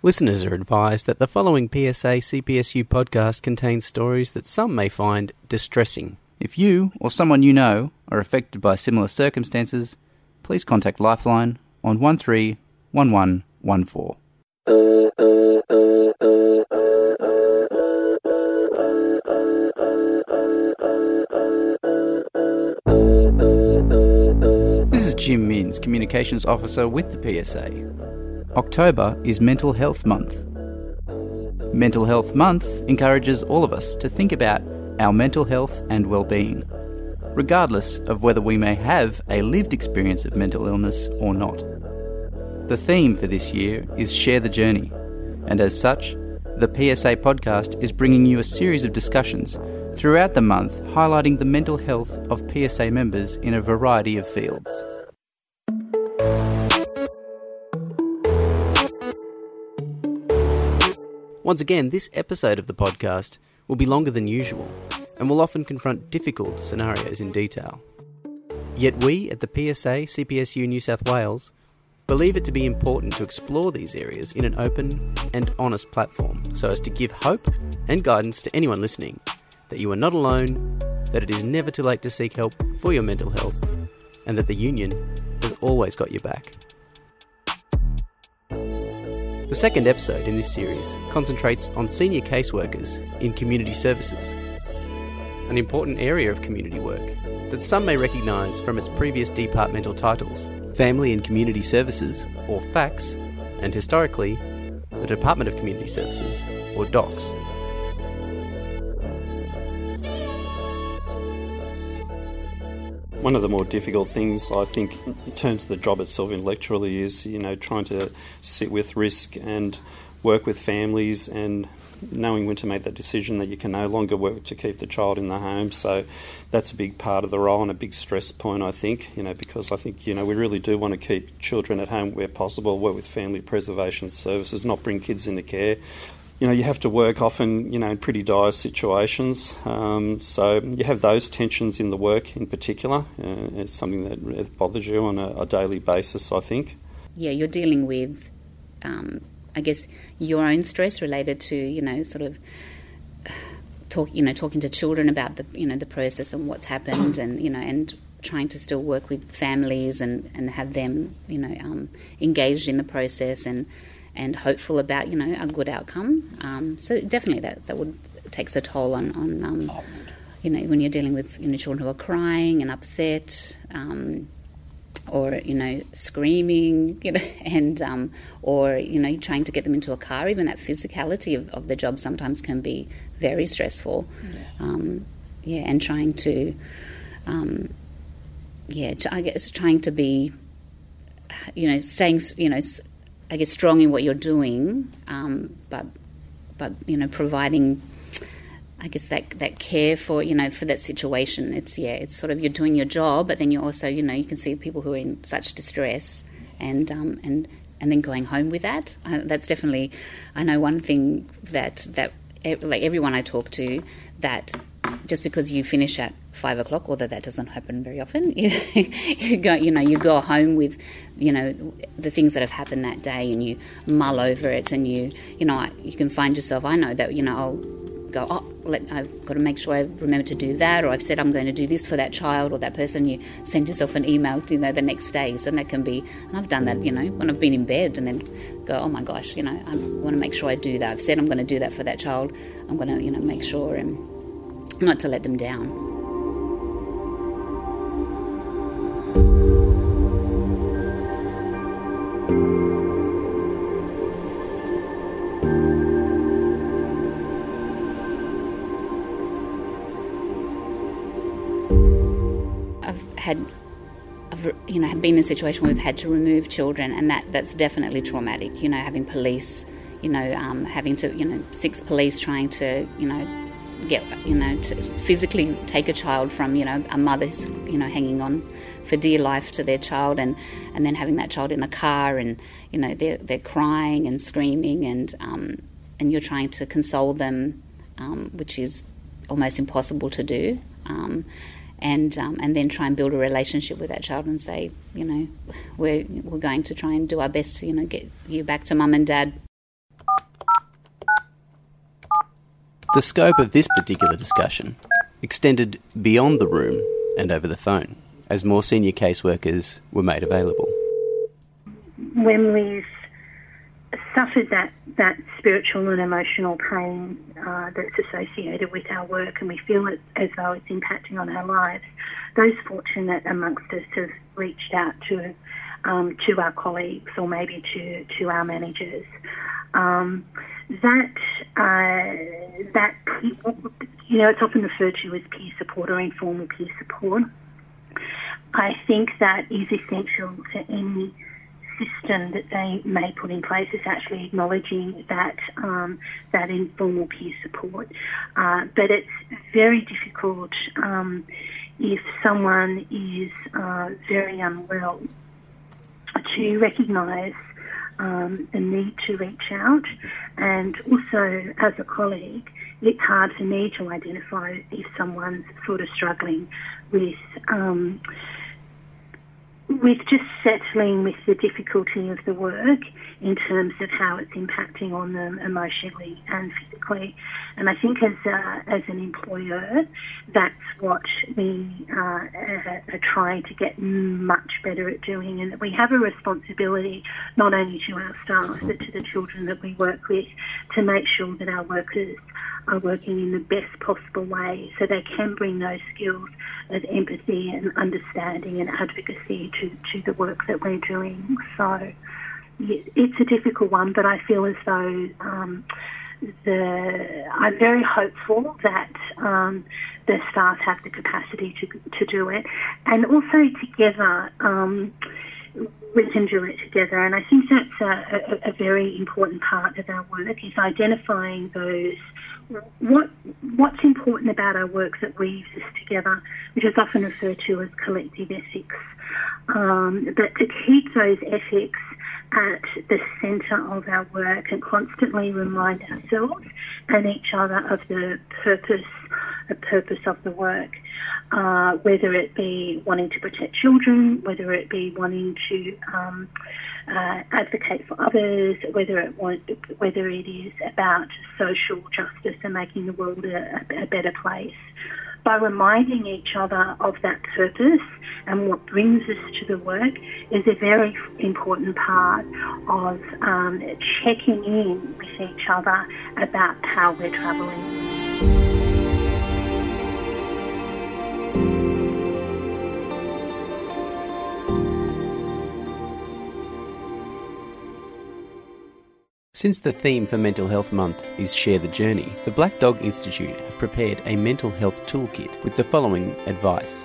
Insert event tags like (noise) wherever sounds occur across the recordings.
Listeners are advised that the following PSA CPSU podcast contains stories that some may find distressing. If you or someone you know are affected by similar circumstances, please contact Lifeline on 131114. This is Jim Minns, Communications Officer with the PSA. October is Mental Health Month. Mental Health Month encourages all of us to think about our mental health and well-being, regardless of whether we may have a lived experience of mental illness or not. The theme for this year is Share the Journey, and as such, the PSA podcast is bringing you a series of discussions throughout the month highlighting the mental health of PSA members in a variety of fields. Once again, this episode of the podcast will be longer than usual and will often confront difficult scenarios in detail. Yet we at the PSA CPSU New South Wales believe it to be important to explore these areas in an open and honest platform so as to give hope and guidance to anyone listening that you are not alone, that it is never too late to seek help for your mental health, and that the union has always got your back. The second episode in this series concentrates on senior caseworkers in community services, an important area of community work that some may recognise from its previous departmental titles Family and Community Services, or FACS, and historically, the Department of Community Services, or DOCS. One of the more difficult things, I think, in terms of the job itself intellectually, is you know trying to sit with risk and work with families and knowing when to make that decision that you can no longer work to keep the child in the home. So that's a big part of the role and a big stress point, I think, you know, because I think, you know, we really do want to keep children at home where possible, work with family preservation services, not bring kids into care you know, you have to work often, you know, in pretty dire situations. Um, so you have those tensions in the work in particular. Uh, it's something that bothers you on a, a, daily basis, I think. Yeah, you're dealing with, um, I guess, your own stress related to, you know, sort of talk, you know, talking to children about the, you know, the process and what's happened, and you know, and trying to still work with families and and have them, you know, um, engaged in the process and and hopeful about you know a good outcome. Um, so definitely that that would takes a toll on on um, you know when you're dealing with you know children who are crying and upset. Um, or you know screaming you know (laughs) and um, or you know trying to get them into a car even that physicality of, of the job sometimes can be very stressful yeah, um, yeah and trying to um, yeah I guess trying to be you know staying you know I guess, strong in what you're doing, um, but but you know, providing, I guess that that care for you know for that situation. It's yeah, it's sort of you're doing your job, but then you also you know you can see people who are in such distress, and um, and and then going home with that. Uh, that's definitely, I know one thing that that like everyone I talk to that just because you finish at five o'clock, although that doesn't happen very often, you, (laughs) you go, you know, you go home with, you know, the things that have happened that day, and you mull over it, and you, you know, you can find yourself. I know that, you know, I'll go, oh, let, I've got to make sure I remember to do that, or I've said I'm going to do this for that child or that person. You send yourself an email, you know, the next day, so that can be. And I've done that, you know, when I've been in bed, and then go, oh my gosh, you know, I want to make sure I do that. I've said I'm going to do that for that child. I'm going to, you know, make sure and not to let them down. I've had I've, you know, been in a situation where we've had to remove children, and that, that's definitely traumatic. You know, having police, you know, um, having to, you know, six police trying to, you know, get you know to physically take a child from you know a mother's you know hanging on for dear life to their child and and then having that child in a car and you know they're they're crying and screaming and um, and you're trying to console them um, which is almost impossible to do um, and um, and then try and build a relationship with that child and say you know we're we're going to try and do our best to you know get you back to mum and dad The scope of this particular discussion extended beyond the room and over the phone as more senior caseworkers were made available. When we've suffered that, that spiritual and emotional pain uh, that's associated with our work and we feel it as though it's impacting on our lives, those fortunate amongst us have reached out to um, to our colleagues or maybe to, to our managers. Um, that uh, that you know it's often referred to as peer support or informal peer support. I think that is essential to any system that they may put in place is actually acknowledging that um, that informal peer support. Uh, but it's very difficult um, if someone is uh, very unwell to recognise um, the need to reach out, and also as a colleague, it's hard for me to identify if someone's sort of struggling with um, with just settling with the difficulty of the work in terms of how it's impacting on them emotionally and physically. And I think as, as an employer, that's what we uh, are trying to get much better at doing. And that we have a responsibility not only to our staff, but to the children that we work with to make sure that our workers are working in the best possible way so they can bring those skills of empathy and understanding and advocacy to, to the work that we're doing. So it's a difficult one, but I feel as though um, the I'm very hopeful that um, the staff have the capacity to to do it, and also together. Um, we can do it together, and I think that's a, a, a very important part of our work is identifying those what what's important about our work that weaves us together, which is often referred to as collective ethics. Um, but to keep those ethics at the centre of our work and constantly remind ourselves and each other of the purpose, the purpose of the work. Uh, whether it be wanting to protect children, whether it be wanting to um, uh, advocate for others, whether it want, whether it is about social justice and making the world a, a better place. By reminding each other of that purpose and what brings us to the work is a very important part of um, checking in with each other about how we're travelling. Since the theme for Mental Health Month is Share the Journey, the Black Dog Institute have prepared a mental health toolkit with the following advice.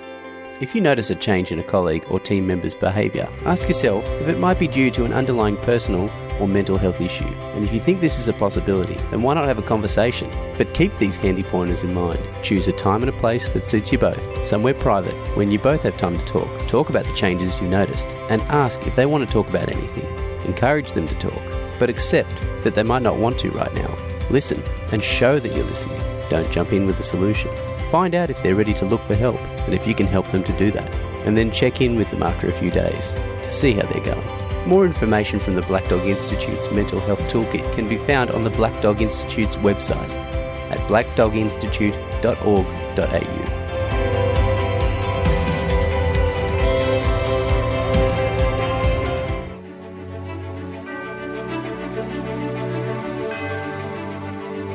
If you notice a change in a colleague or team member's behaviour, ask yourself if it might be due to an underlying personal or mental health issue. And if you think this is a possibility, then why not have a conversation? But keep these handy pointers in mind. Choose a time and a place that suits you both, somewhere private, when you both have time to talk. Talk about the changes you noticed, and ask if they want to talk about anything. Encourage them to talk but accept that they might not want to right now. Listen and show that you're listening. Don't jump in with a solution. Find out if they're ready to look for help and if you can help them to do that. And then check in with them after a few days to see how they're going. More information from the Black Dog Institute's mental health toolkit can be found on the Black Dog Institute's website at blackdoginstitute.org.au.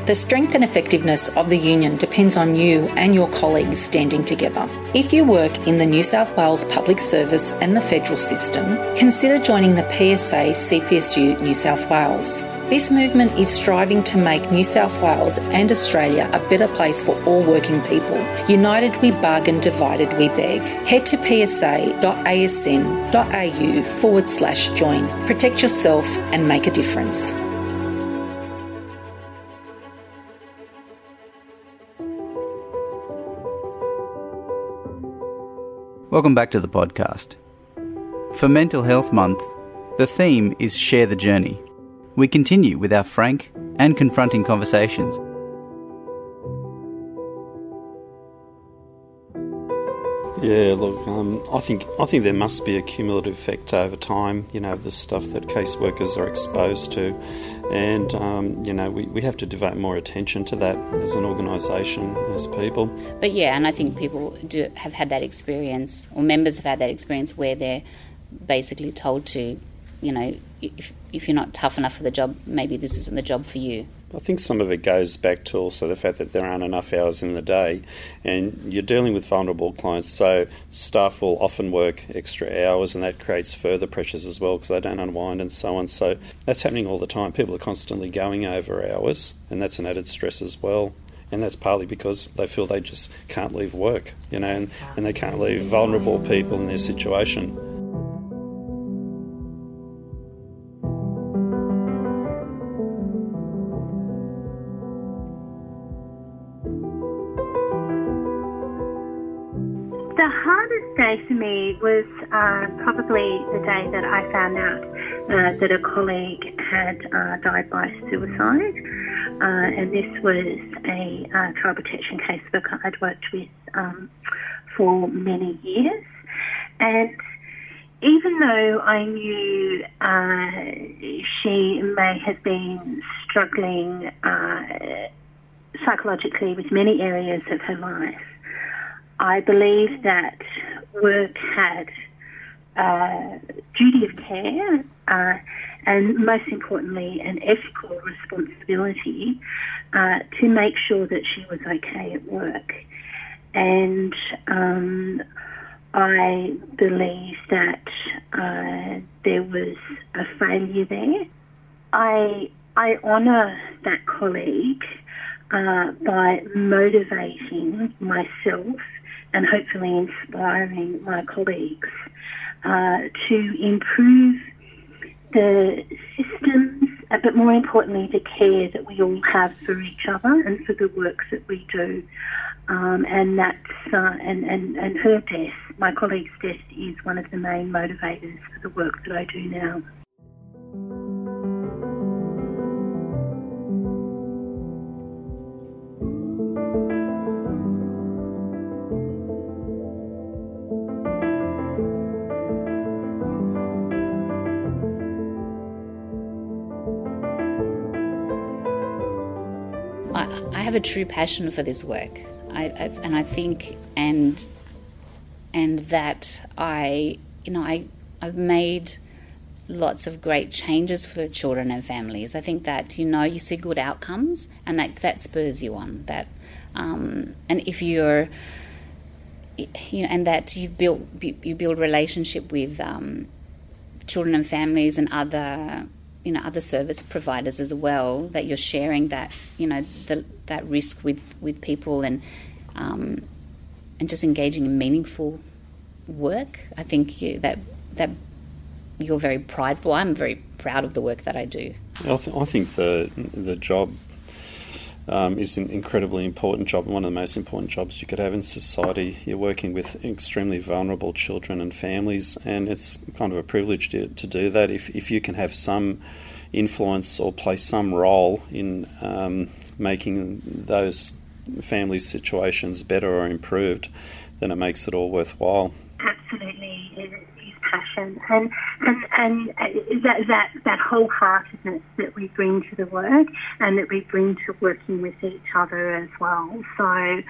The strength and effectiveness of the union depends on you and your colleagues standing together. If you work in the New South Wales public service and the federal system, consider joining the PSA CPSU New South Wales. This movement is striving to make New South Wales and Australia a better place for all working people. United we bargain, divided we beg. Head to psa.asn.au forward slash join. Protect yourself and make a difference. Welcome back to the podcast. For Mental Health Month, the theme is Share the Journey. We continue with our frank and confronting conversations. Yeah, look, um, I think I think there must be a cumulative effect over time. You know, the stuff that caseworkers are exposed to, And, um, you know, we, we have to devote more attention to that as an organisation, as people. But yeah, and I think people do have had that experience, or members have had that experience where they're basically told to, you know, if, if you're not tough enough for the job, maybe this isn't the job for you. I think some of it goes back to also the fact that there aren't enough hours in the day, and you're dealing with vulnerable clients, so staff will often work extra hours, and that creates further pressures as well because they don't unwind and so on. So that's happening all the time. People are constantly going over hours, and that's an added stress as well. And that's partly because they feel they just can't leave work, you know, and, and they can't leave vulnerable people in their situation. Me was uh, probably the day that I found out uh, that a colleague had uh, died by suicide. Uh, and this was a uh, child protection casework I'd worked with um, for many years. And even though I knew uh, she may have been struggling psychologically with many areas of her life, I believe that work had a duty of care uh, and most importantly an ethical responsibility uh, to make sure that she was okay at work. And um, I believe that uh, there was a failure there. I I honour that colleague uh, by motivating myself and hopefully inspiring my colleagues uh, to improve the systems, uh, but more importantly, the care that we all have for each other and for the work that we do. Um, and that's uh, and, and, and her death, my colleague's death, is one of the main motivators for the work that I do now. A true passion for this work, I, and I think and and that I you know I I've made lots of great changes for children and families. I think that you know you see good outcomes, and that that spurs you on. That um, and if you're you know, and that you build you build relationship with um, children and families and other you know other service providers as well that you're sharing that you know the, that risk with with people and um, and just engaging in meaningful work. I think you, that that you're very prideful. I'm very proud of the work that I do. I, th- I think the the job um, is an incredibly important job, one of the most important jobs you could have in society. You're working with extremely vulnerable children and families, and it's kind of a privilege to, to do that. If, if you can have some influence or play some role in um, making those families' situations better or improved, then it makes it all worthwhile. Absolutely passion and and and that that that wholeheartedness that we bring to the work and that we bring to working with each other as well. So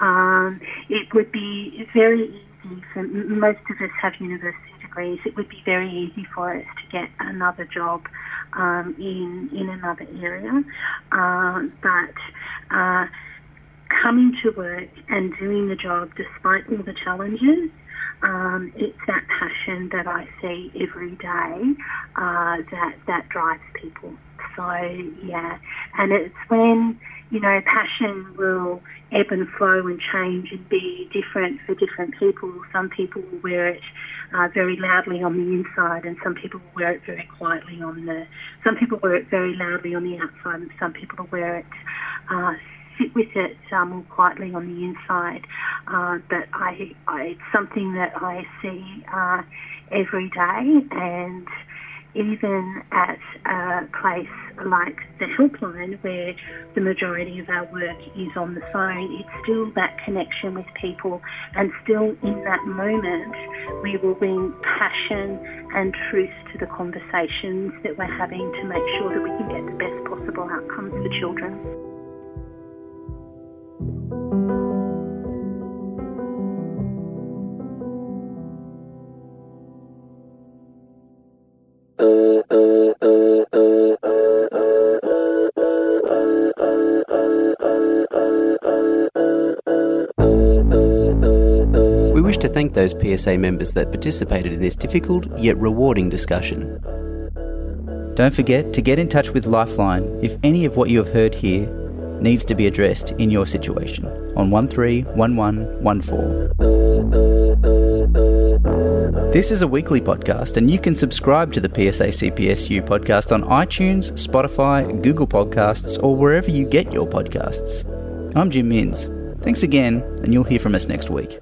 um, it would be very easy for most of us have university degrees. It would be very easy for us to get another job um, in in another area, uh, but. Uh, coming to work and doing the job despite all the challenges um, it's that passion that I see every day uh, that that drives people. So yeah, and it's when you know passion will ebb and flow and change and be different for different people. Some people will wear it uh, very loudly on the inside, and some people will wear it very quietly on the. Some people wear it very loudly on the outside, and some people will wear it uh, sit with it um, more quietly on the inside. Uh, but I, I, it's something that I see uh, every day, and even at a place like the helpline where the majority of our work is on the phone, it's still that connection with people and still in that moment we will bring passion and truth to the conversations that we're having to make sure that we can get the best possible outcomes for children. Thank those PSA members that participated in this difficult yet rewarding discussion. Don't forget to get in touch with Lifeline if any of what you have heard here needs to be addressed in your situation on 131114. This is a weekly podcast, and you can subscribe to the PSA CPSU podcast on iTunes, Spotify, Google Podcasts, or wherever you get your podcasts. I'm Jim Minns. Thanks again, and you'll hear from us next week.